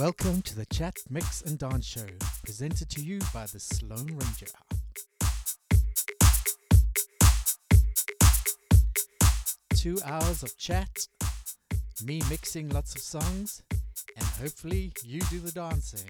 Welcome to the Chat, Mix and Dance Show, presented to you by the Sloan Ranger. Two hours of chat, me mixing lots of songs, and hopefully you do the dancing.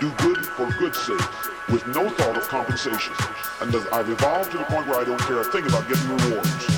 Do good for good's sake, with no thought of compensation. And I've evolved to the point where I don't care a thing about getting rewards.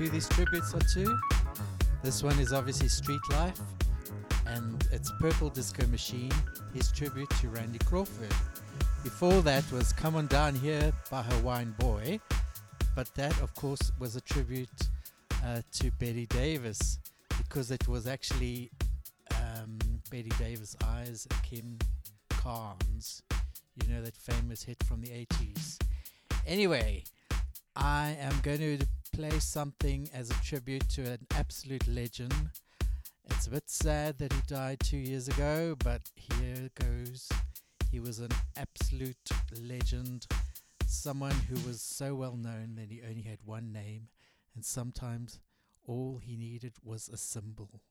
Who these tributes are to. This one is obviously Street Life, and it's Purple Disco Machine, his tribute to Randy Crawford. Before that was Come On Down Here by Hawaiian Boy, but that, of course, was a tribute uh, to Bette Davis because it was actually um, Bette Davis' Eyes, Kim Carnes. You know that famous hit from the 80s. Anyway, I am going to play something as a tribute to an absolute legend. It's a bit sad that he died two years ago, but here goes. He was an absolute legend, someone who was so well known that he only had one name, and sometimes all he needed was a symbol.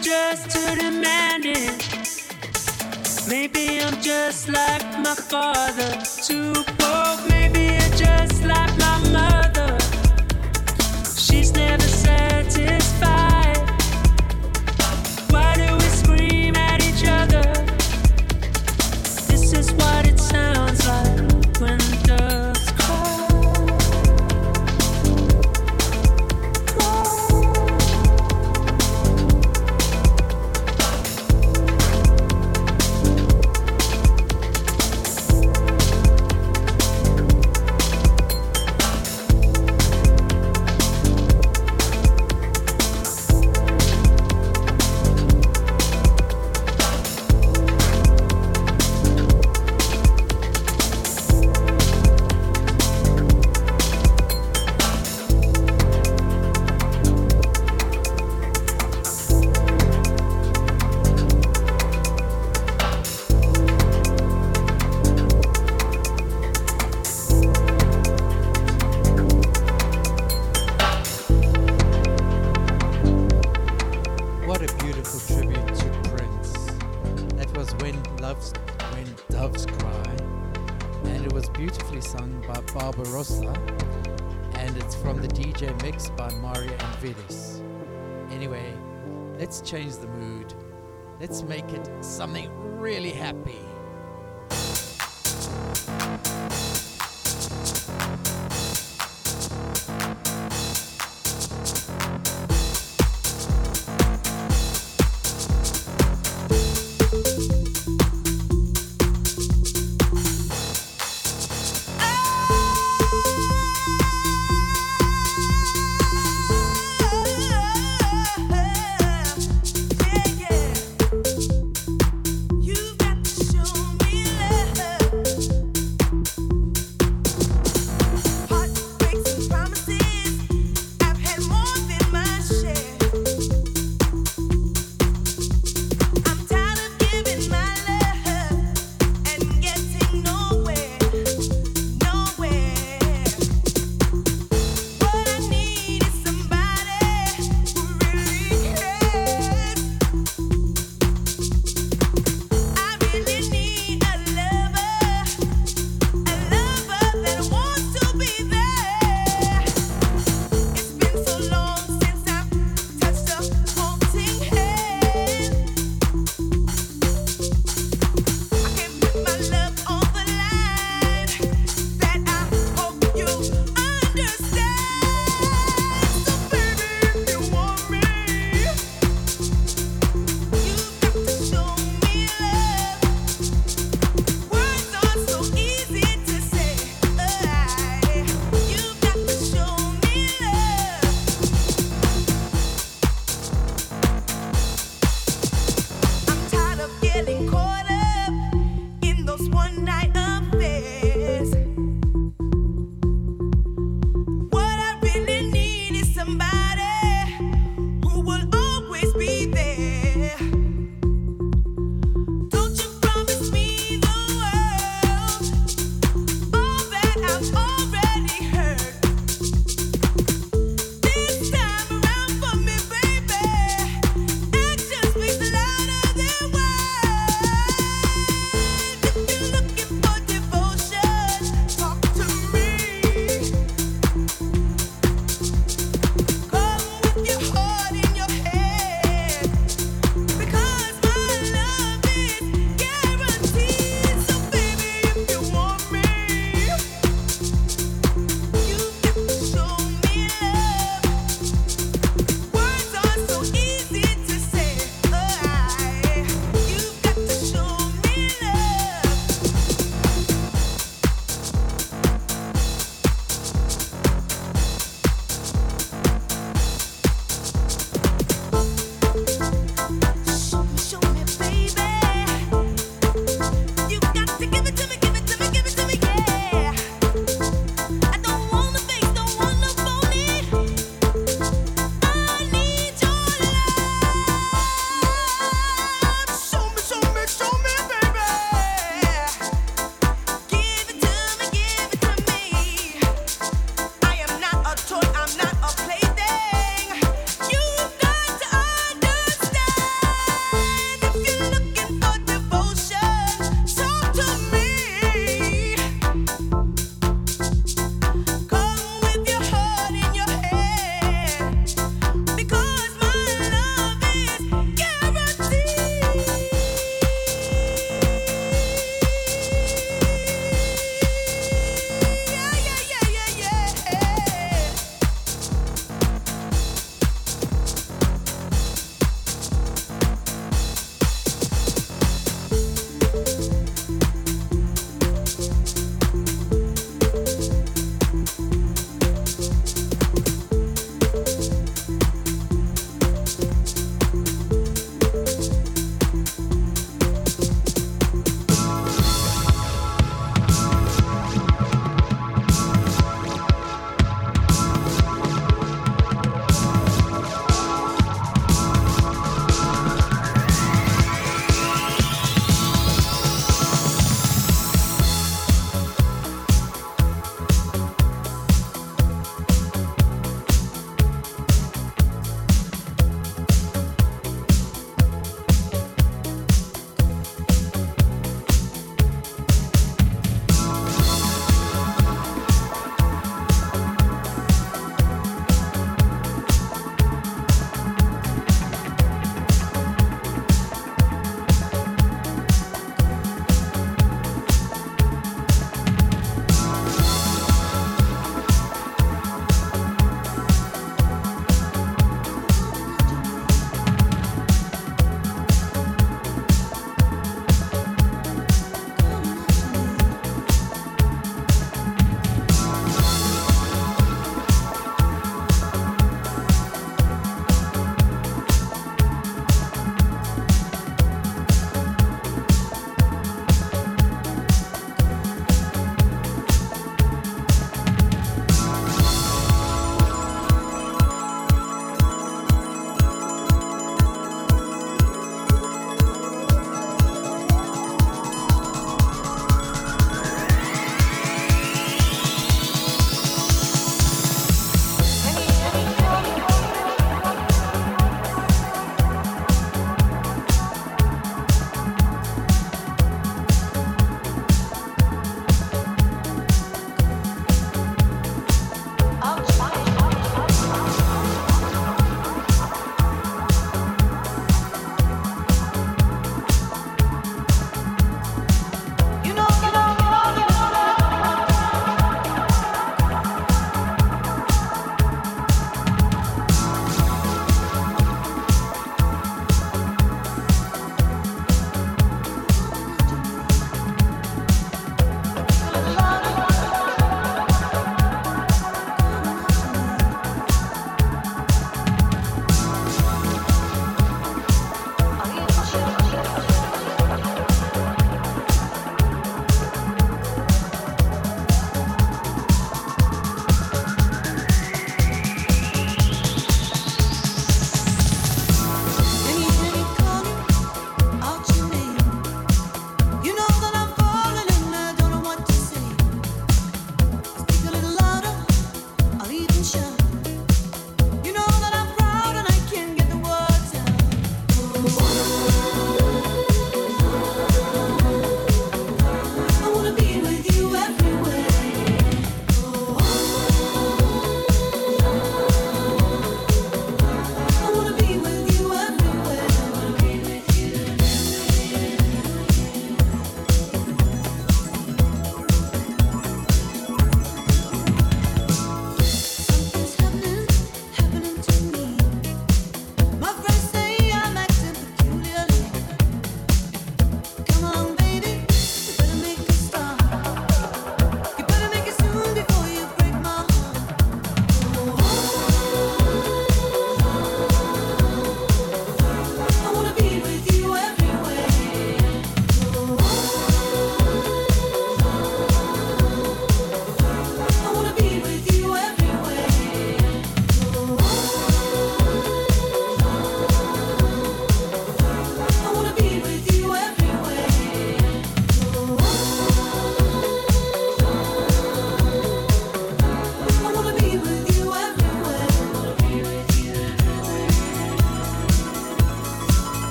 Just to just too demanding. Maybe I'm just like my father, too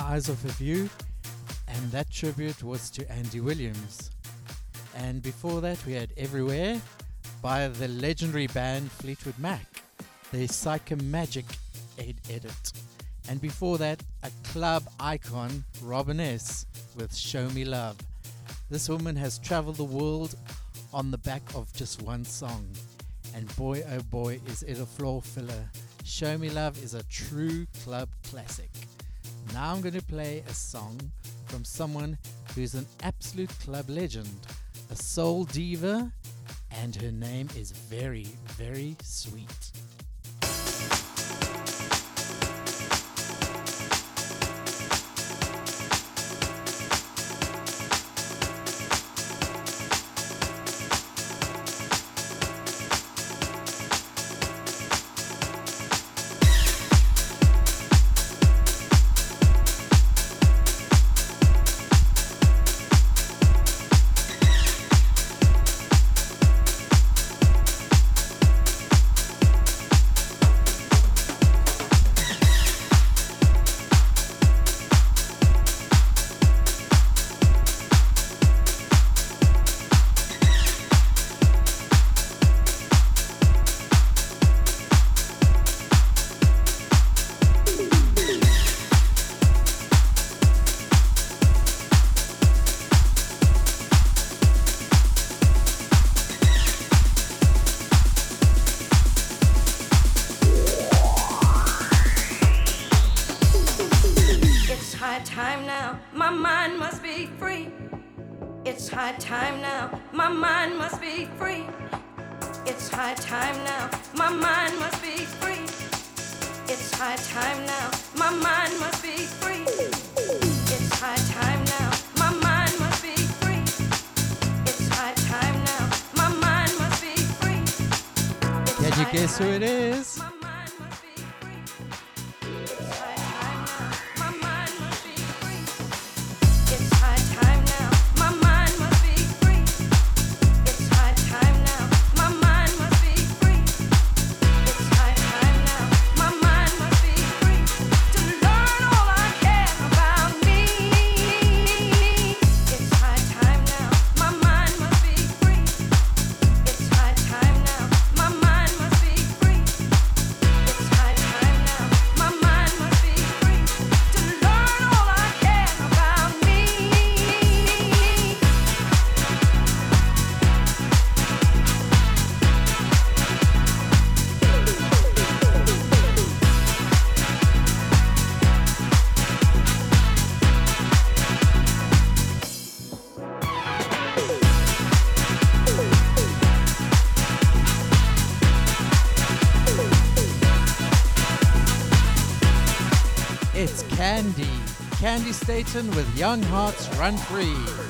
Eyes of You, and that tribute was to Andy Williams. And before that, we had Everywhere by the legendary band Fleetwood Mac, the Psychemagik ed- edit. And before that, a club icon, Robin S., with Show Me Love. This woman has traveled the world on the back of just one song. And boy, oh boy, is it a floor filler. Show Me Love is a true club classic. Now I'm going to play a song from someone who's an absolute club legend, a soul diva, and her name is very, very sweet. Candi Staton with Young Hearts Run Free.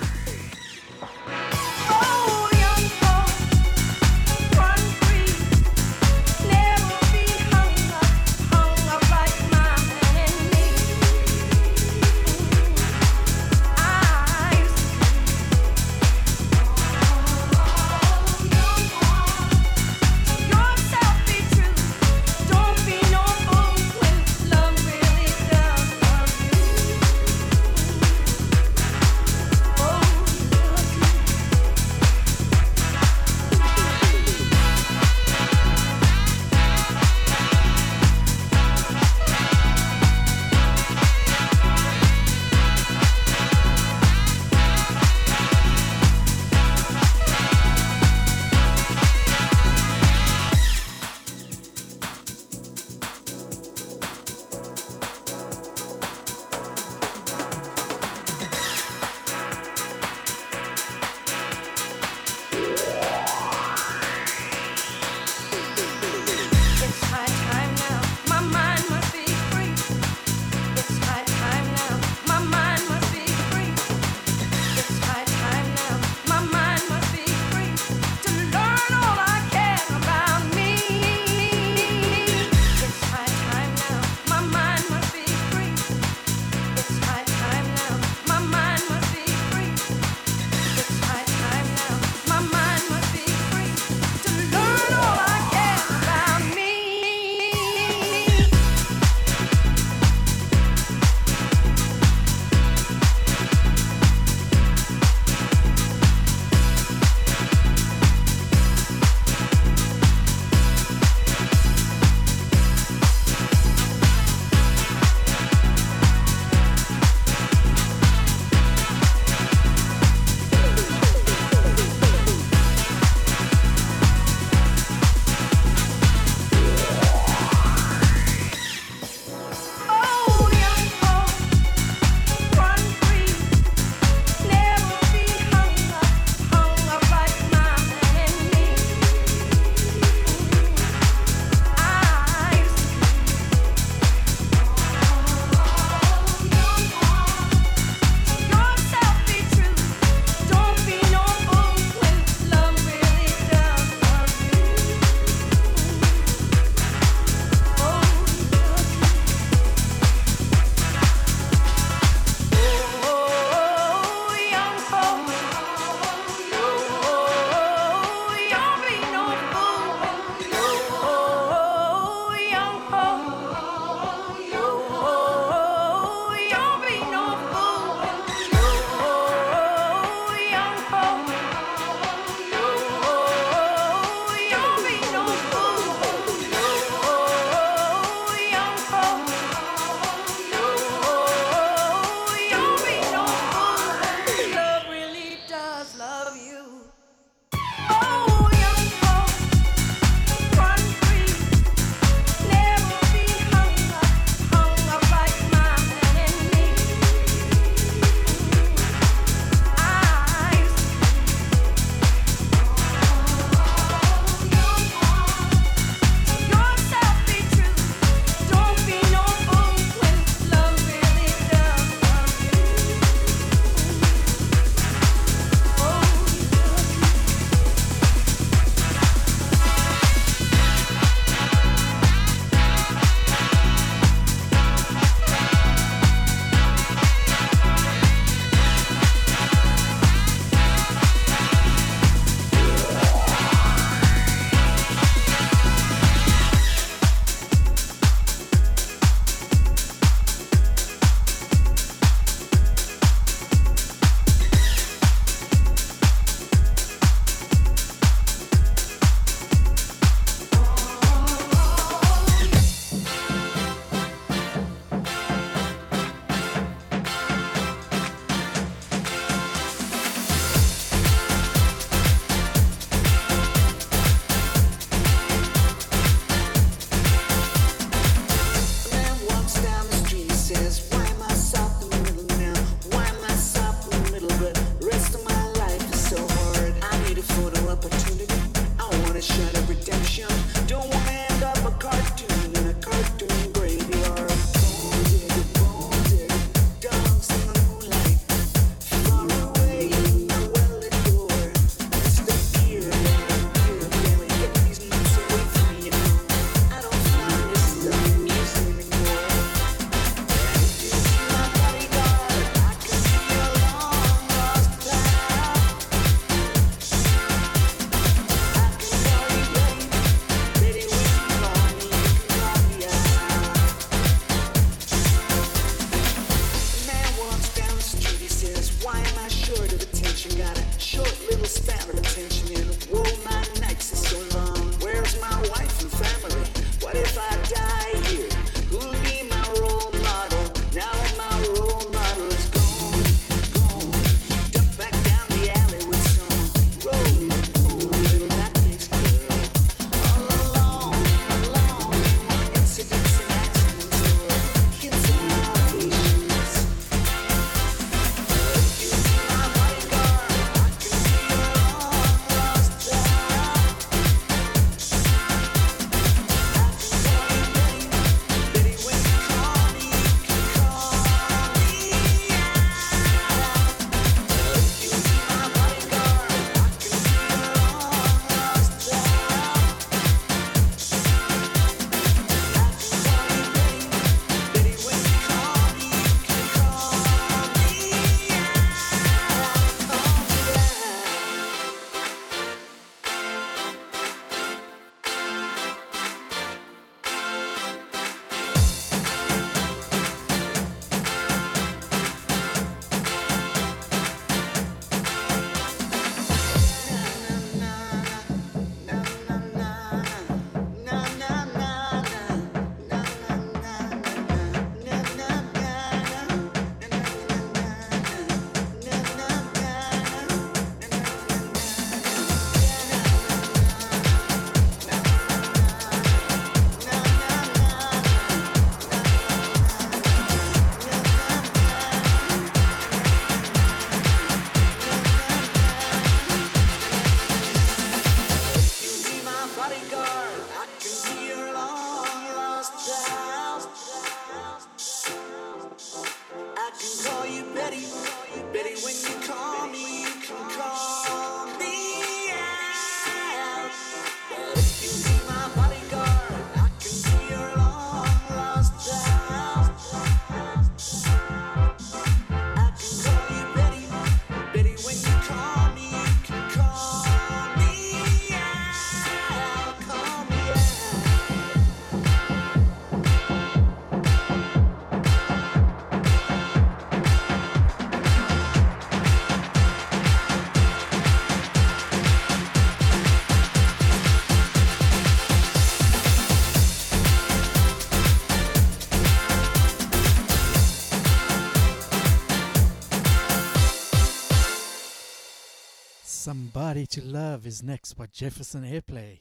To Love is next by Jefferson Airplane.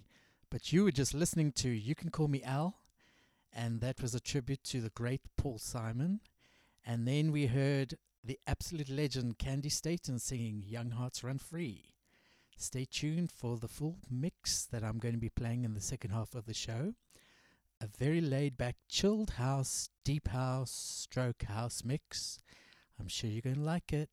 But you were just listening to You Can Call Me Al, and that was a tribute to the great Paul Simon. And then we heard the absolute legend Candi Staton singing Young Hearts Run Free. Stay tuned for the full mix that I'm going to be playing in the second half of the show. A very laid back, chilled house, deep house, stroke house mix. I'm sure you're going to like it.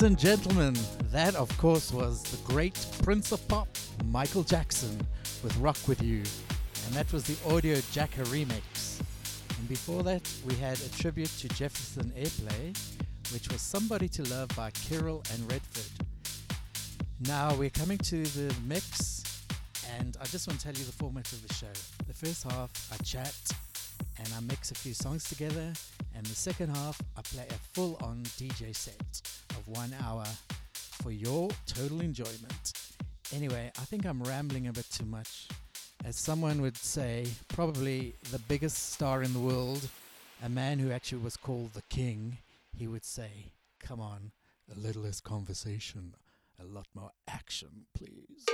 Ladies and gentlemen, that of course was the great Prince of Pop, Michael Jackson, with Rock With You. And that was the Audio Jacker remix. And before that, we had a tribute to Jefferson Airplane, which was Somebody to Love by Kirill and Redford. Now we're coming to the mix, and I just want to tell you the format of the show. The first half, I chat and I mix a few songs together, and the second half, I play a full on DJ set of one hour for your total enjoyment. Anyway, I think I'm rambling a bit too much. As someone would say, probably the biggest star in the world, a man who actually was called the king, he would say, Come on, a little less conversation, a lot more action, please.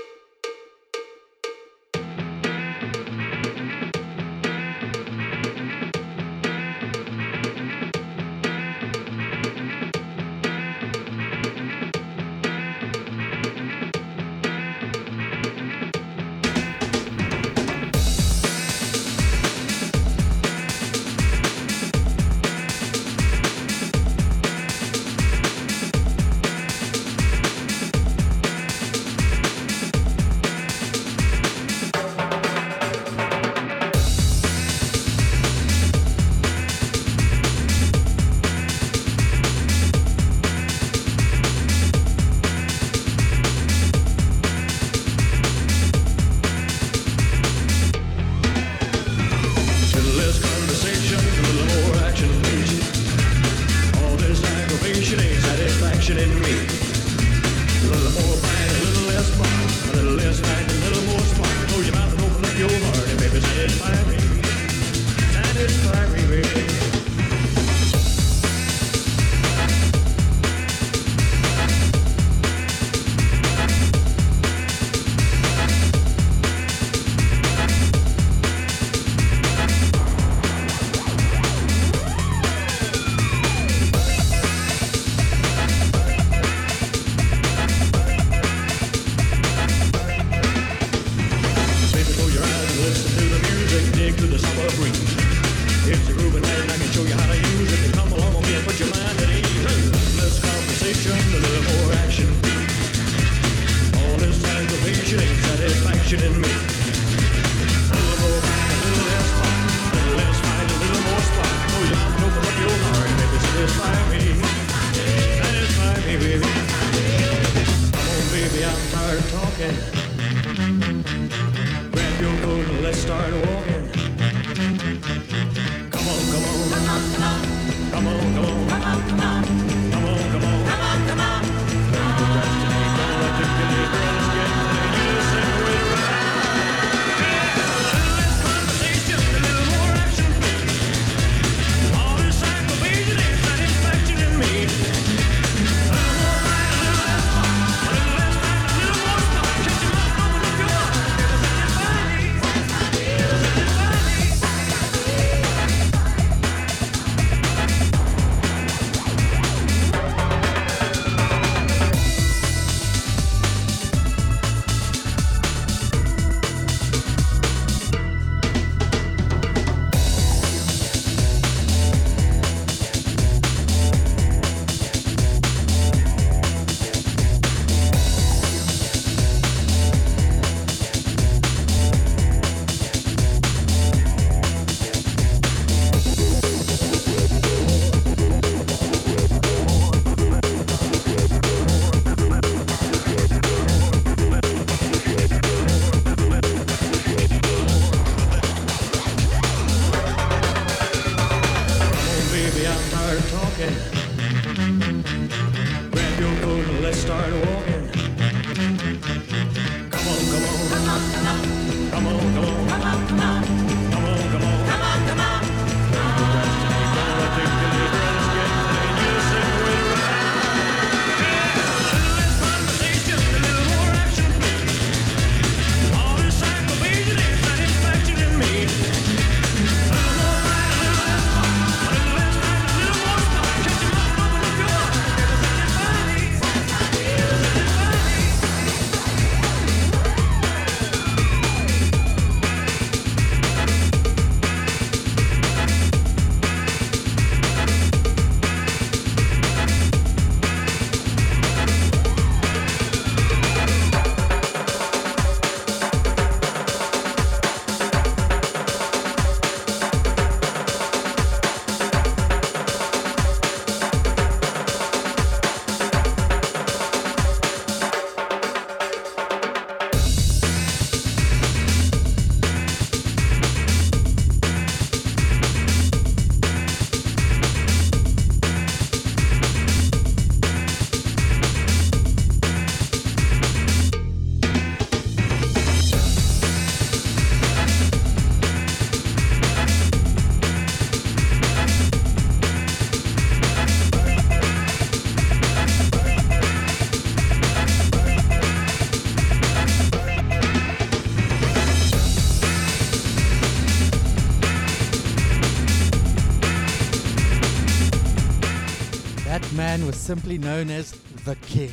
was simply known as the King.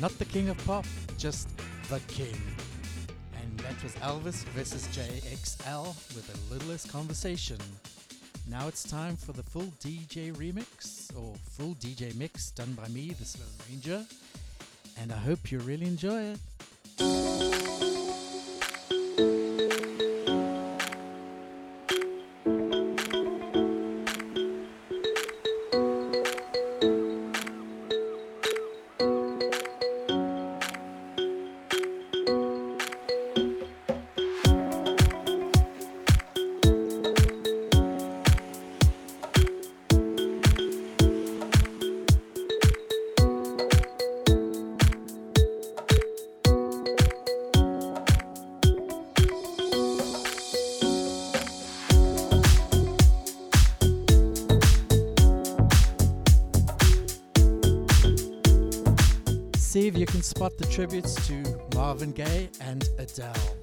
Not the King of Pop, just the King. And that was Elvis versus JXL with a littlest conversation. Now it's time for the full DJ remix or full DJ mix done by me, the Slow Ranger. And I hope you really enjoy it. spot the tributes to Marvin Gaye and Adele.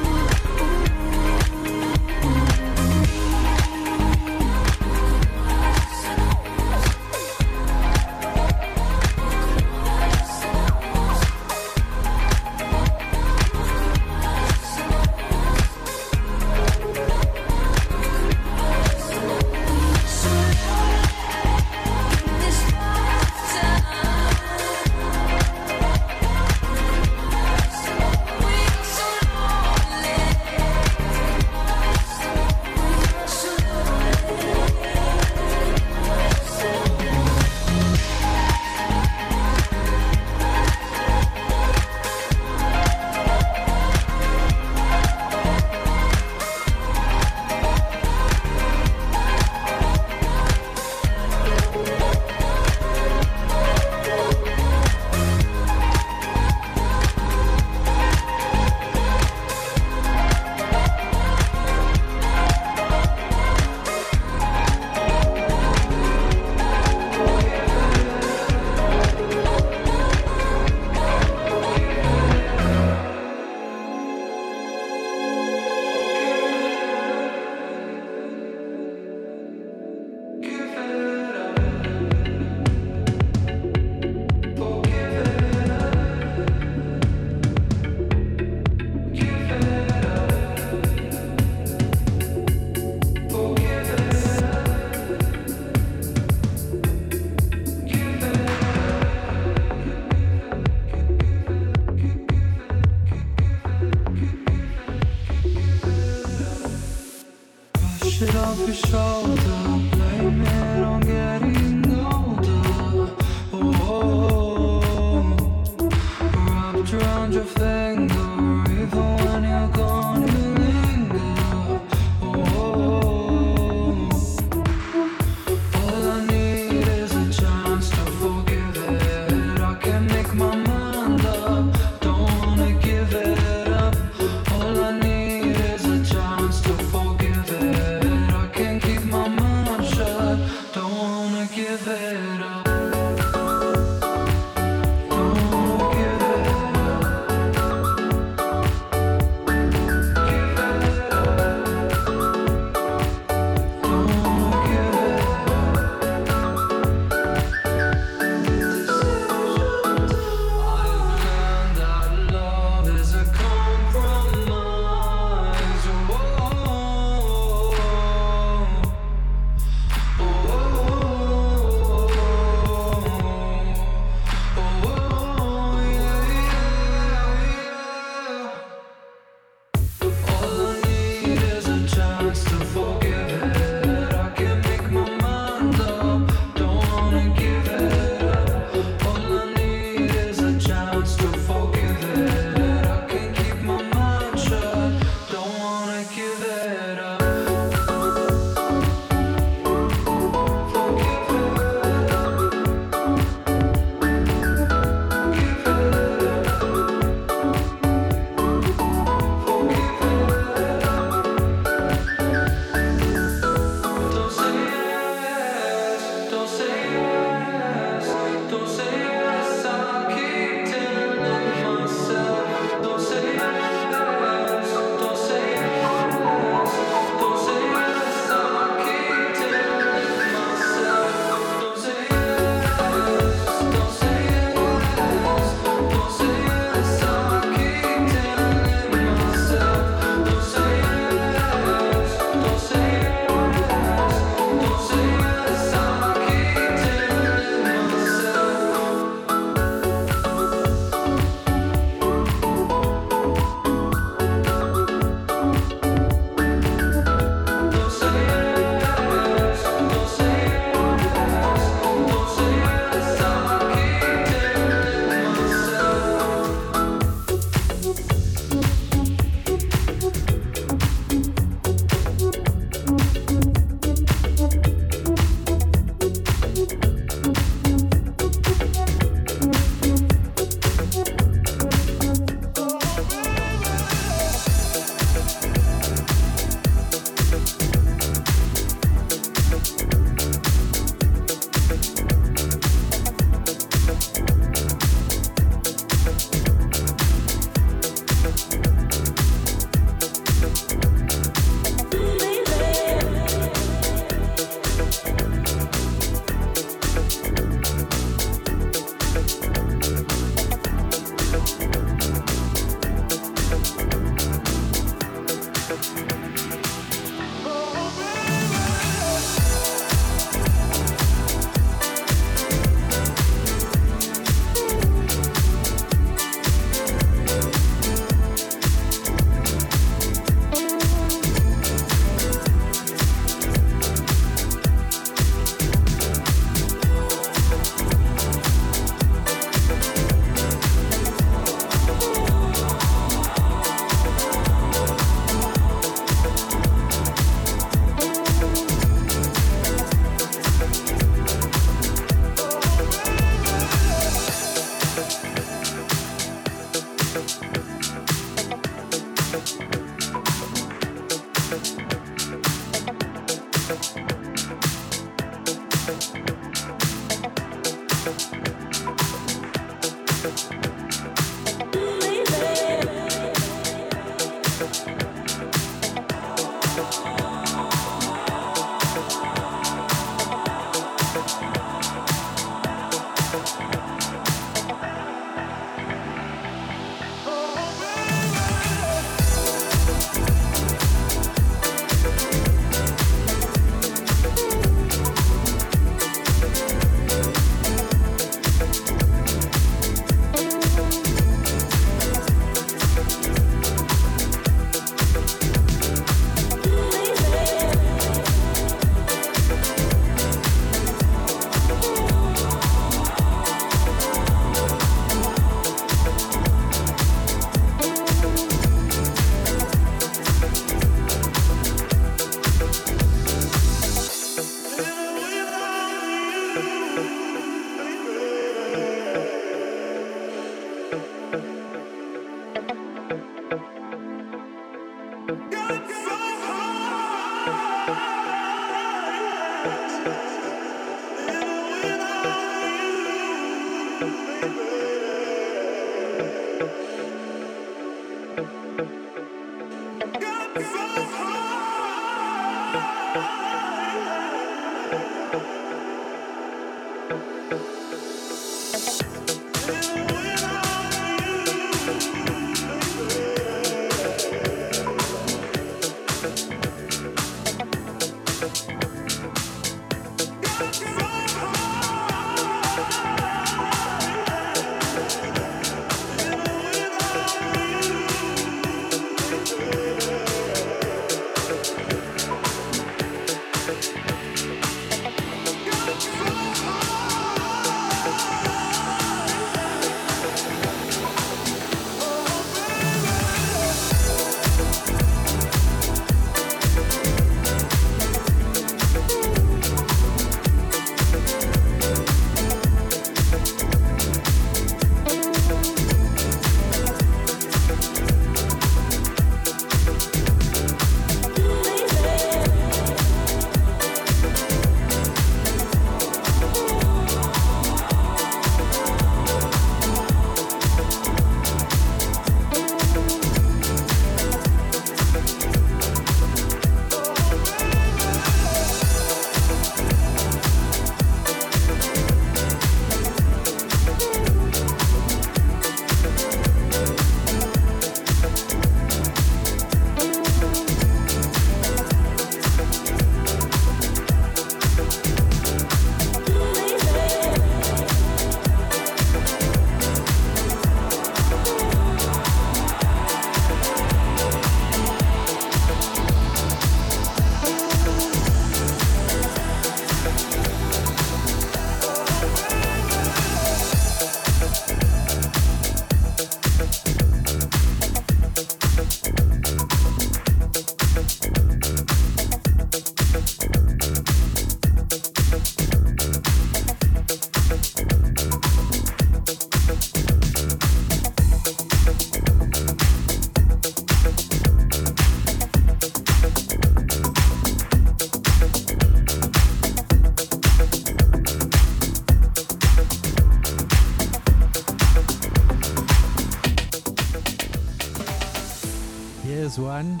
One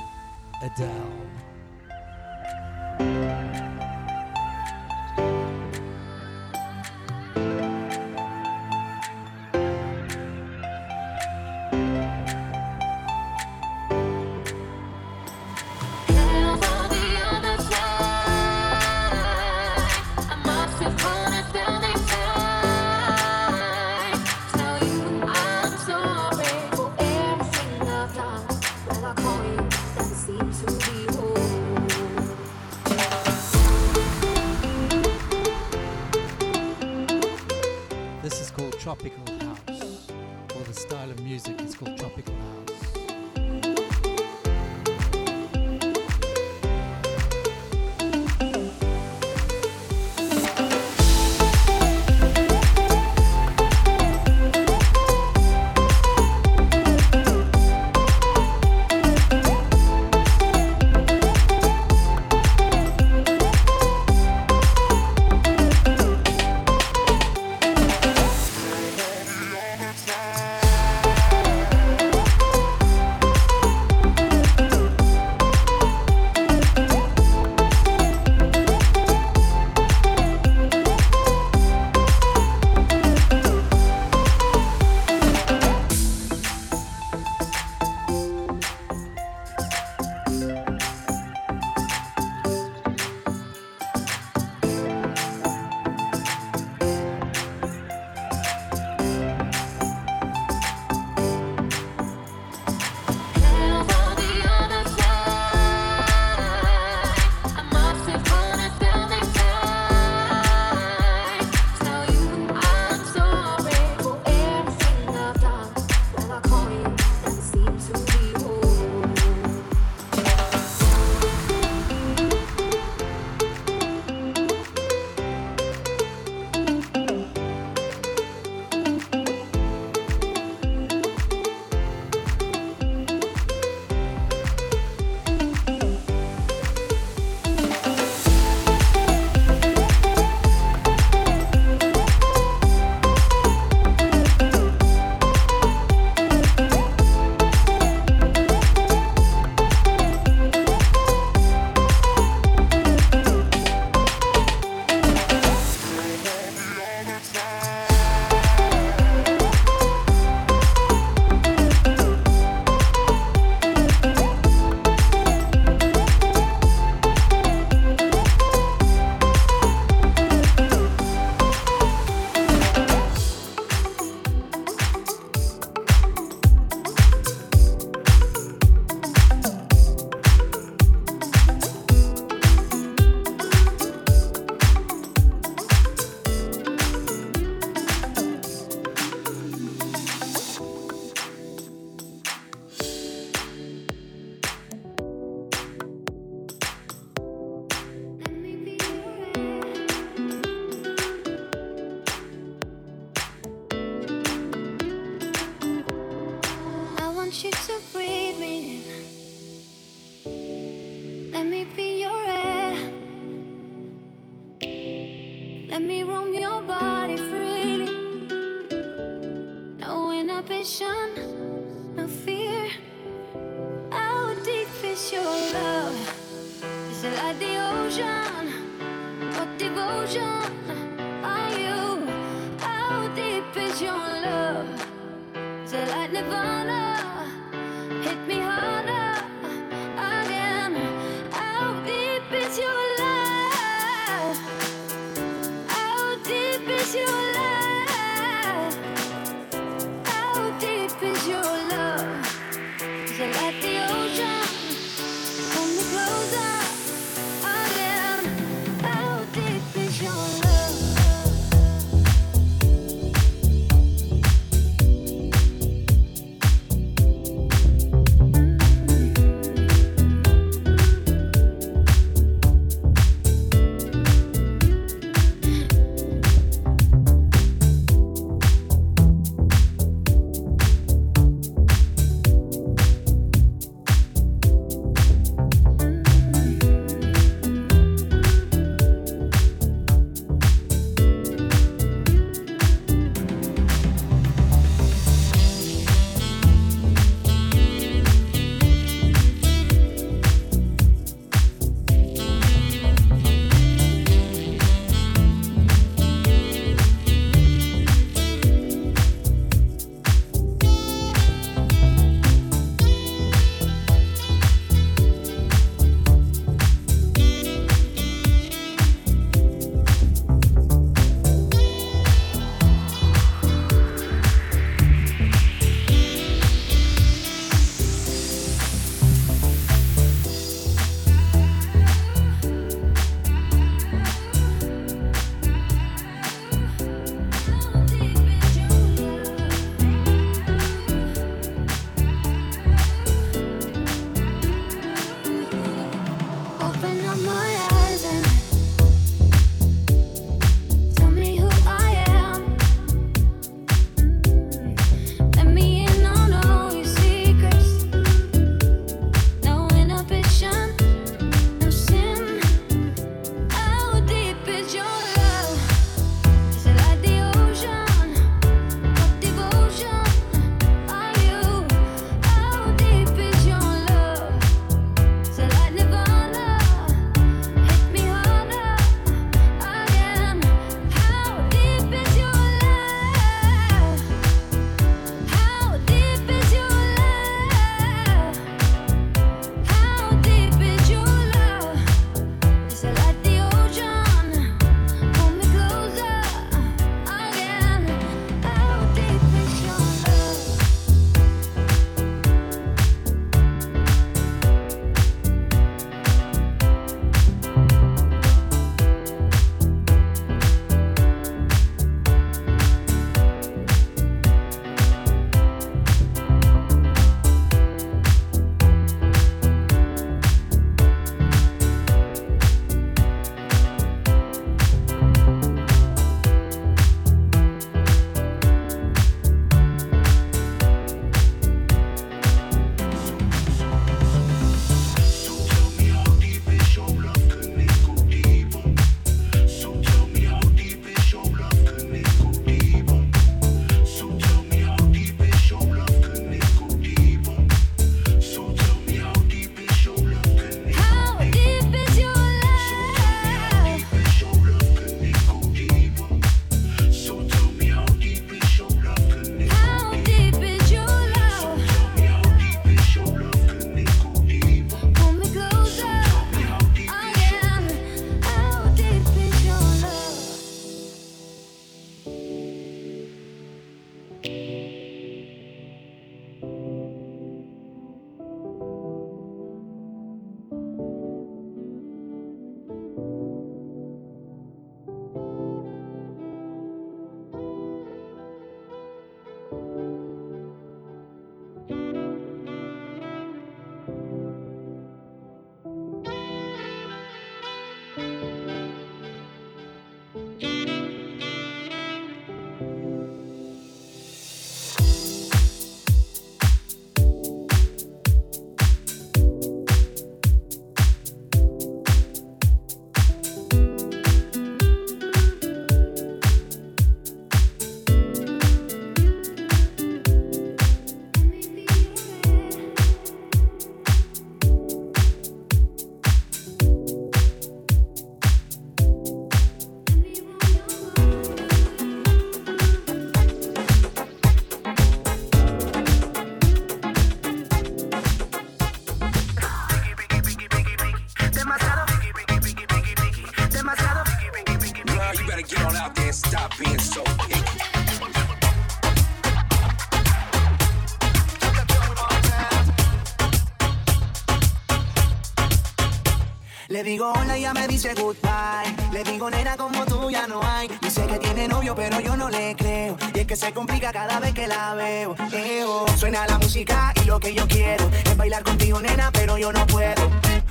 Le digo hola y ella me dice goodbye. Le digo nena como tú ya no hay. Dice que tiene novio pero yo no le creo. Y es que se complica cada vez que la veo. Eo. Suena la música y lo que yo quiero es bailar contigo nena pero yo no puedo.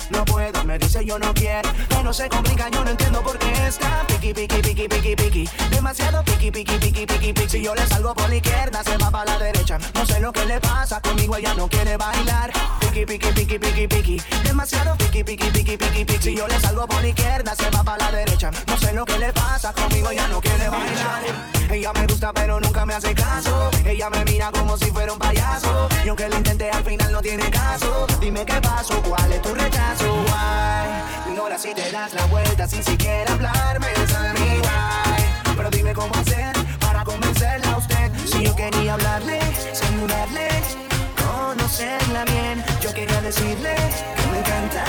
No puedo, me dice yo no quiero. No, no se complica, yo no entiendo por qué está piqui, piqui, piqui, piqui, piqui. Demasiado piqui, piqui, piqui, piqui, piqui. Si yo le salgo por la izquierda, se va para la derecha. No sé lo que le pasa, conmigo ella no quiere bailar. Piqui, piqui, piqui, piqui, piqui. Demasiado piqui, piqui, piqui, piqui, piqui. Si yo le salgo por la izquierda, se va para la derecha. No sé lo que le pasa, conmigo ella no quiere bailar. Ella me gusta, pero nunca me hace caso. Ella me mira como si fuera un payaso. Y aunque lo intenté, al final no tiene caso. Dime qué pasó, cuál es tu rechazo. Why? Ignora si te das la vuelta sin siquiera hablarme. Esa mi why. Pero dime cómo hacer para convencerla a usted. Si yo quería hablarle, saludarle, conocerla bien. Yo quería decirle que me encanta.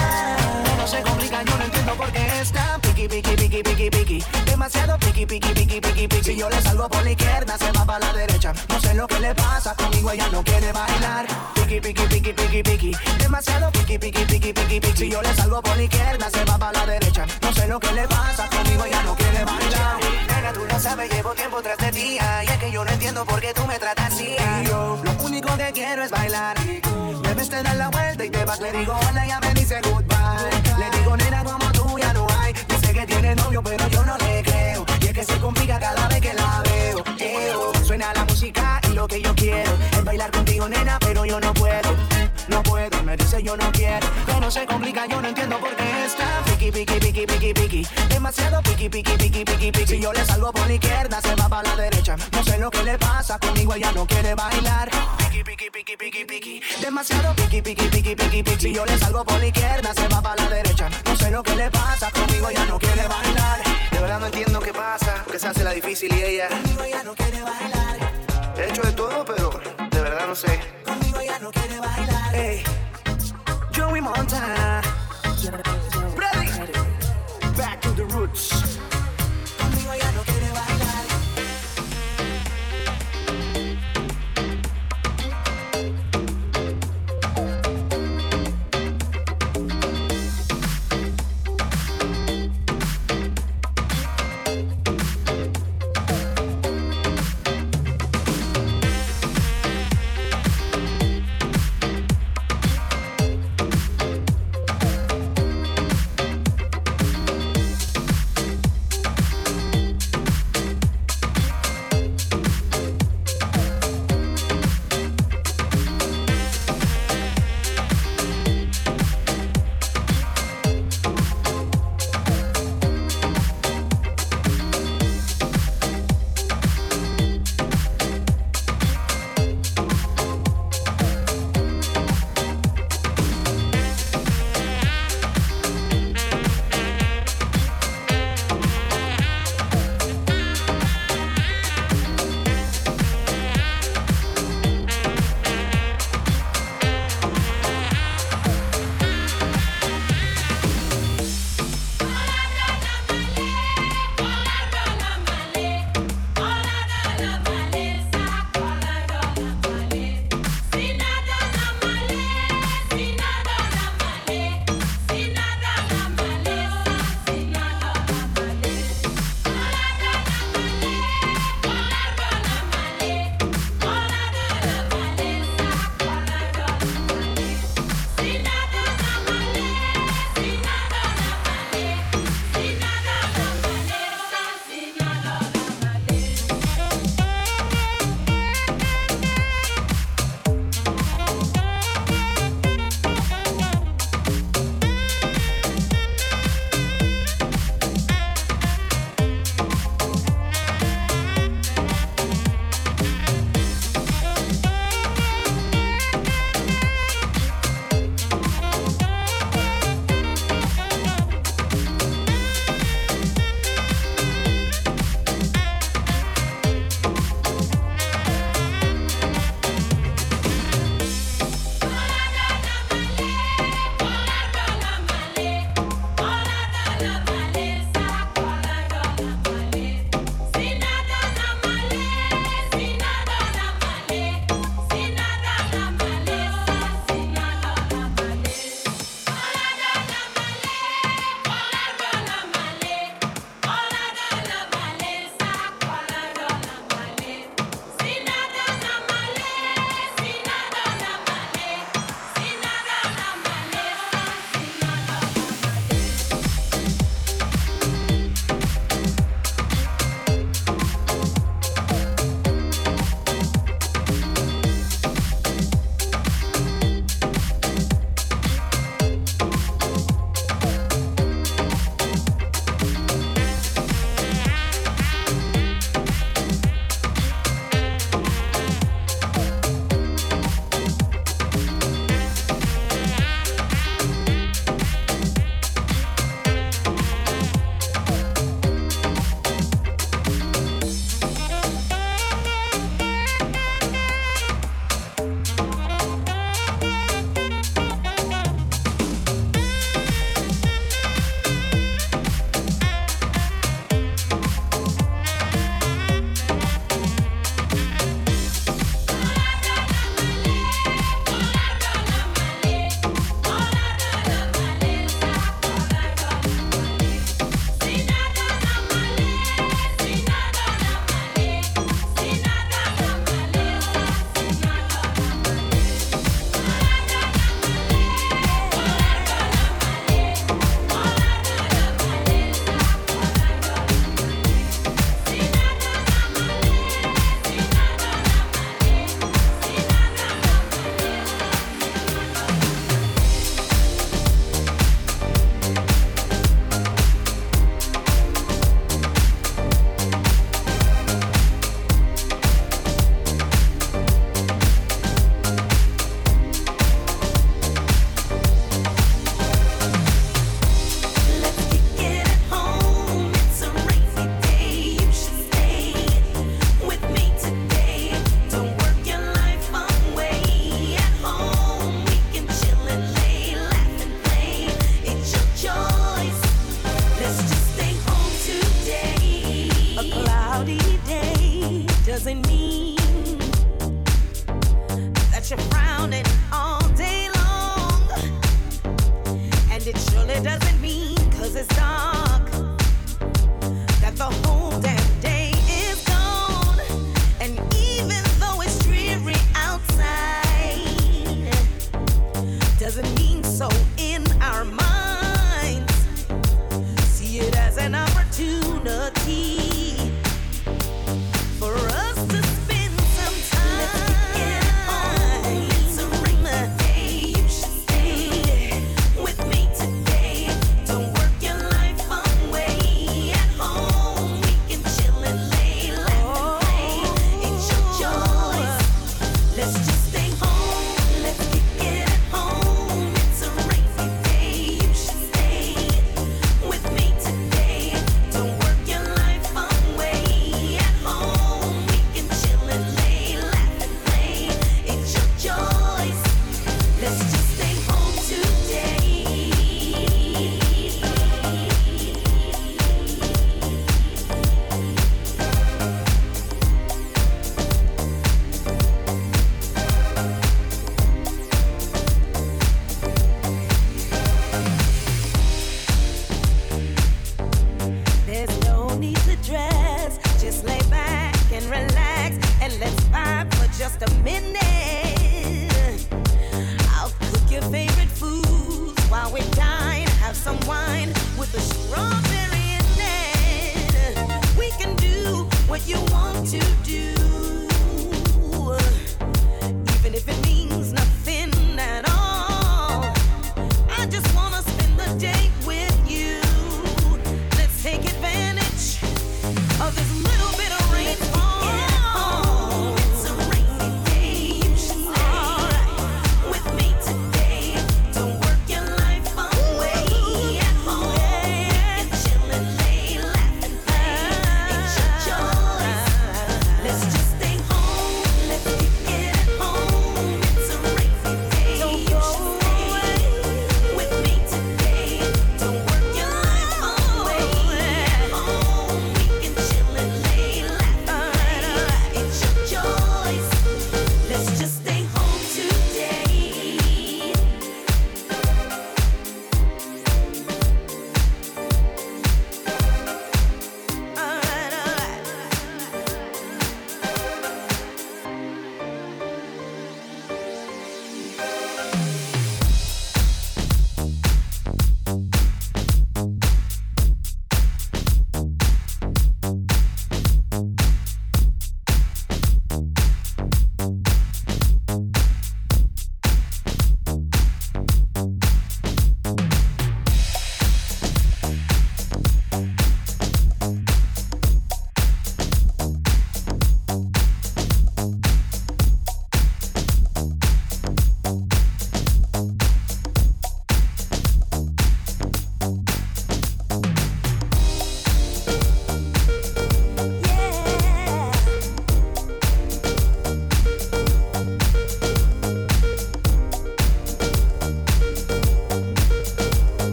No se complica, yo no entiendo por qué está piqui, piqui, piqui, piqui, piqui. Demasiado piqui, piqui, piqui, piqui, piqui. Si yo le salgo por la izquierda, se va para la derecha. No sé lo que le pasa, conmigo ella no quiere bailar. Piqui, piqui, piqui, piqui, piqui. Demasiado piqui, piqui, piqui, piqui, piqui. Si yo le salgo por la izquierda, se va para la derecha. No sé lo que le pasa, conmigo ella no quiere bailar. Tú no sabes, llevo tiempo tras de ti. Y es que yo no entiendo por qué tú me tratas así. Y yo lo único que quiero es bailar. Me ves te dar la vuelta y te vas. Le digo hola, ella me dice goodbye. Le digo nena como tú ya no hay. Dice que tiene novio, pero yo no le creo. Y es que se complica cada vez que la veo. Suena la música y lo que yo quiero es bailar contigo, nena, pero yo no puedo. No puedo, me dice yo no quiero. Pero se complica, yo no entiendo por qué está piqui, piqui, piqui, piqui, piqui. Demasiado piqui, piqui, piqui, piqui, piqui. Si yo le salgo por la izquierda, se va para la derecha. No sé lo que le pasa, conmigo ella no quiere bailar. Piqui, piqui, piqui, piqui, piqui. Demasiado piqui, piqui, piqui, piqui, piqui. Si yo le salgo por la izquierda, se va para la derecha. No sé lo que le pasa, conmigo ella no quiere bailar. De verdad no entiendo qué pasa, que se hace la difícil y ella. Ella no quiere bailar. He hecho de todo, pero de verdad no sé. Conmigo ella no quiere bailar. Ey, Joey Montana. Ready? Back to the roots.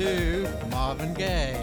To Marvin Gaye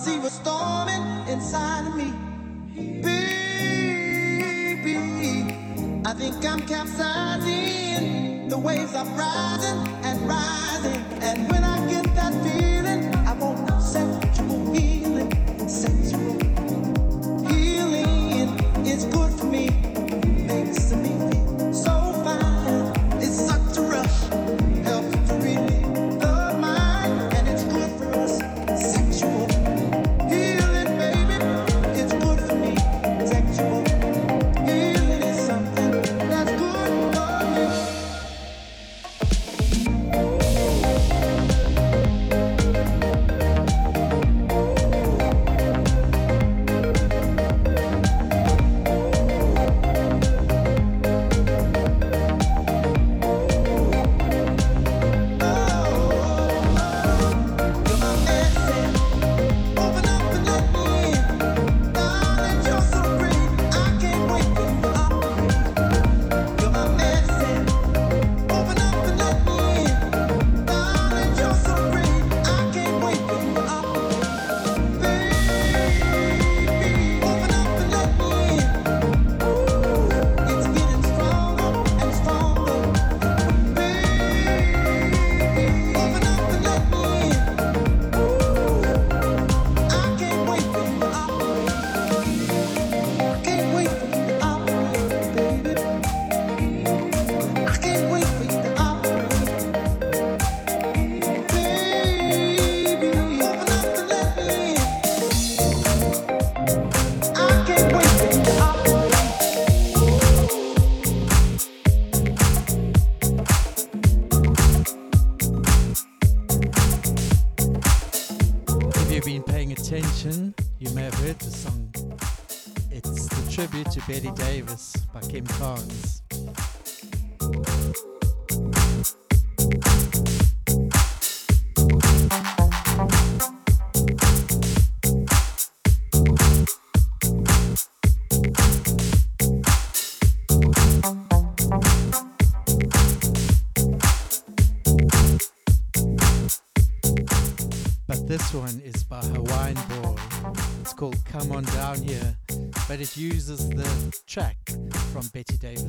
see what's storming inside of me. Baby, I think I'm capsizing. The waves are rising and rising. And when I get that feeling, Bette Davis by Kim Carnes. But This one is by Hawaiian Boy. It's called Come On Down Here, but it uses today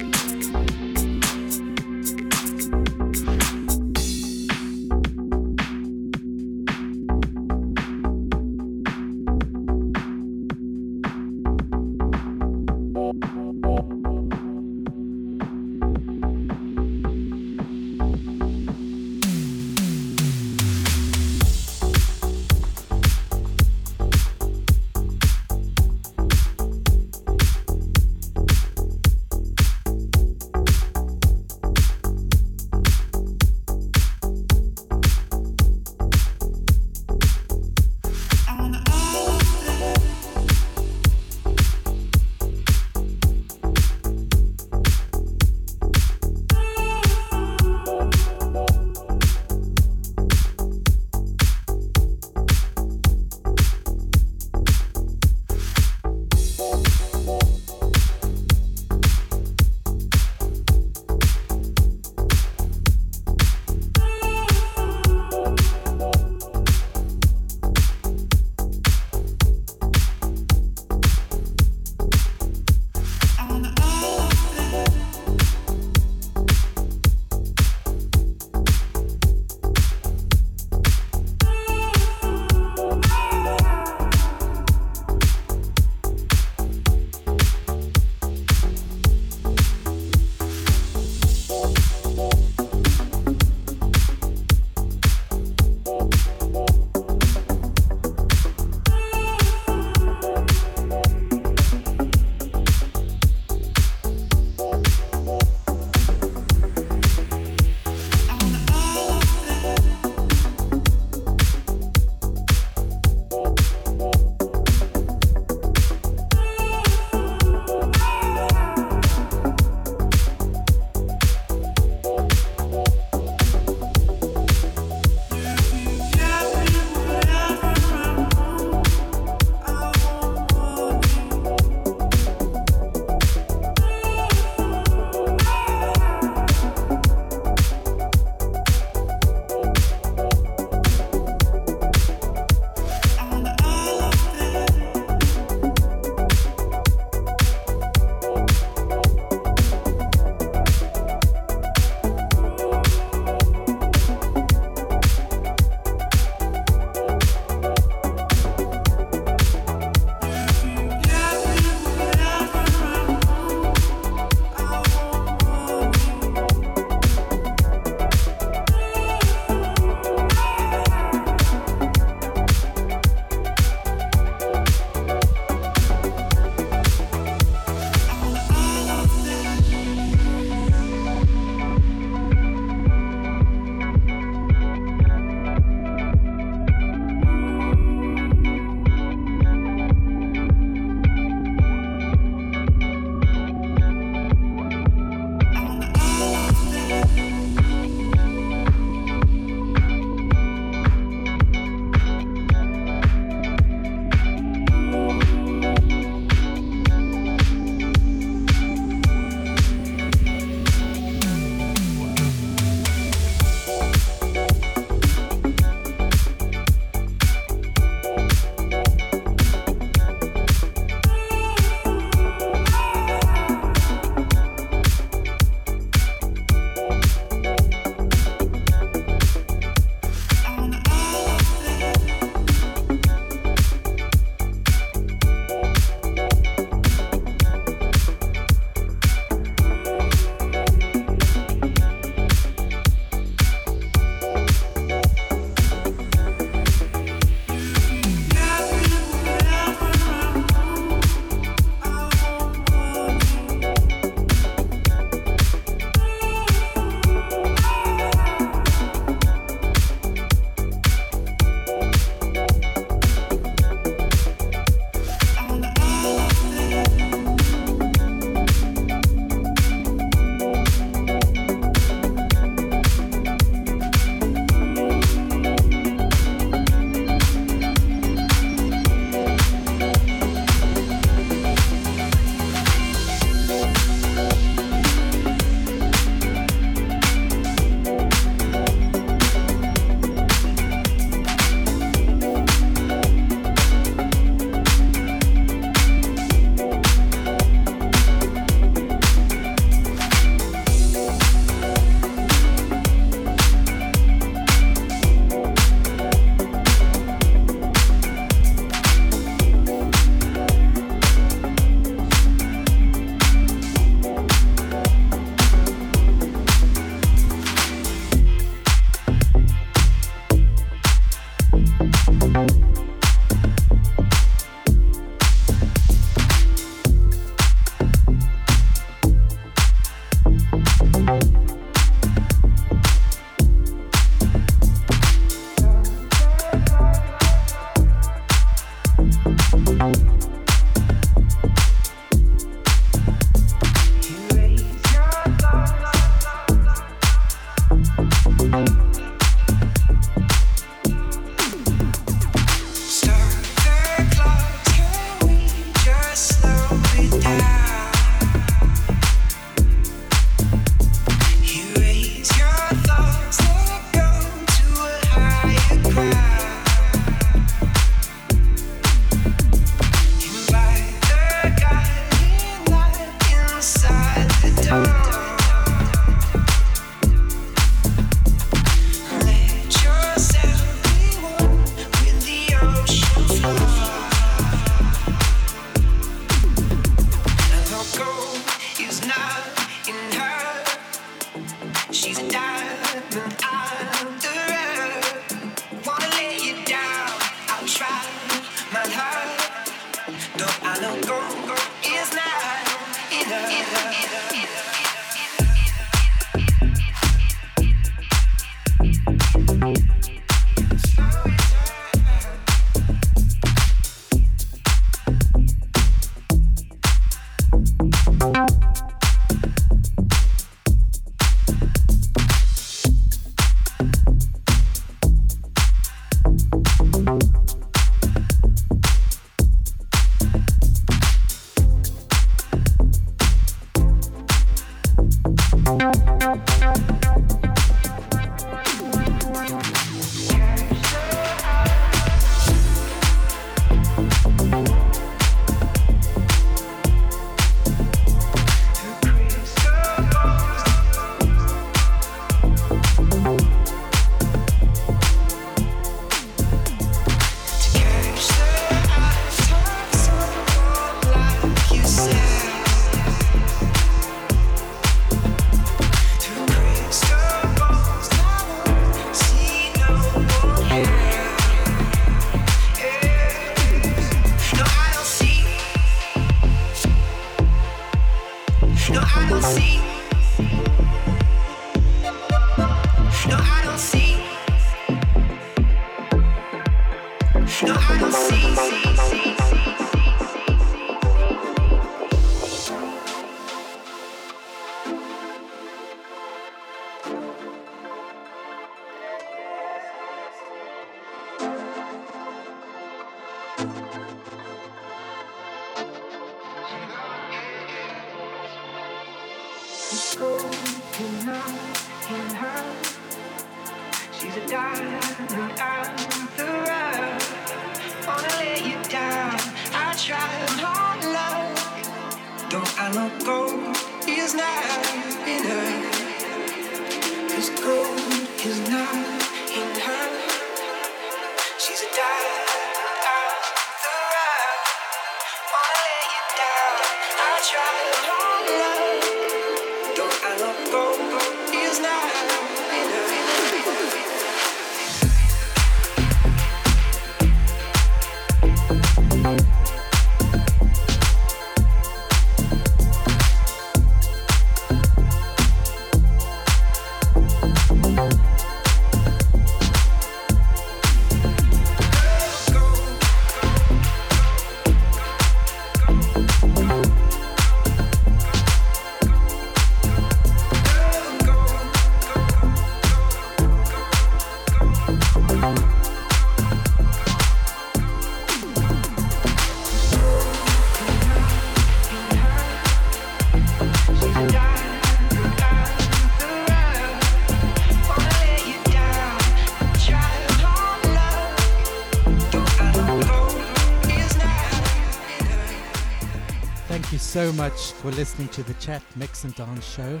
so much for listening to the Chat Mix and Dance show.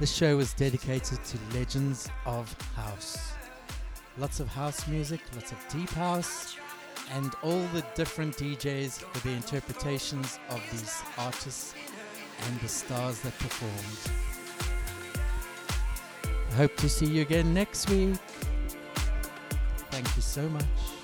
This show is dedicated to legends of house. Lots of house music, lots of deep house, and all the different DJs for the interpretations of these artists and the stars that performed. I hope to see you again next week. Thank you so much.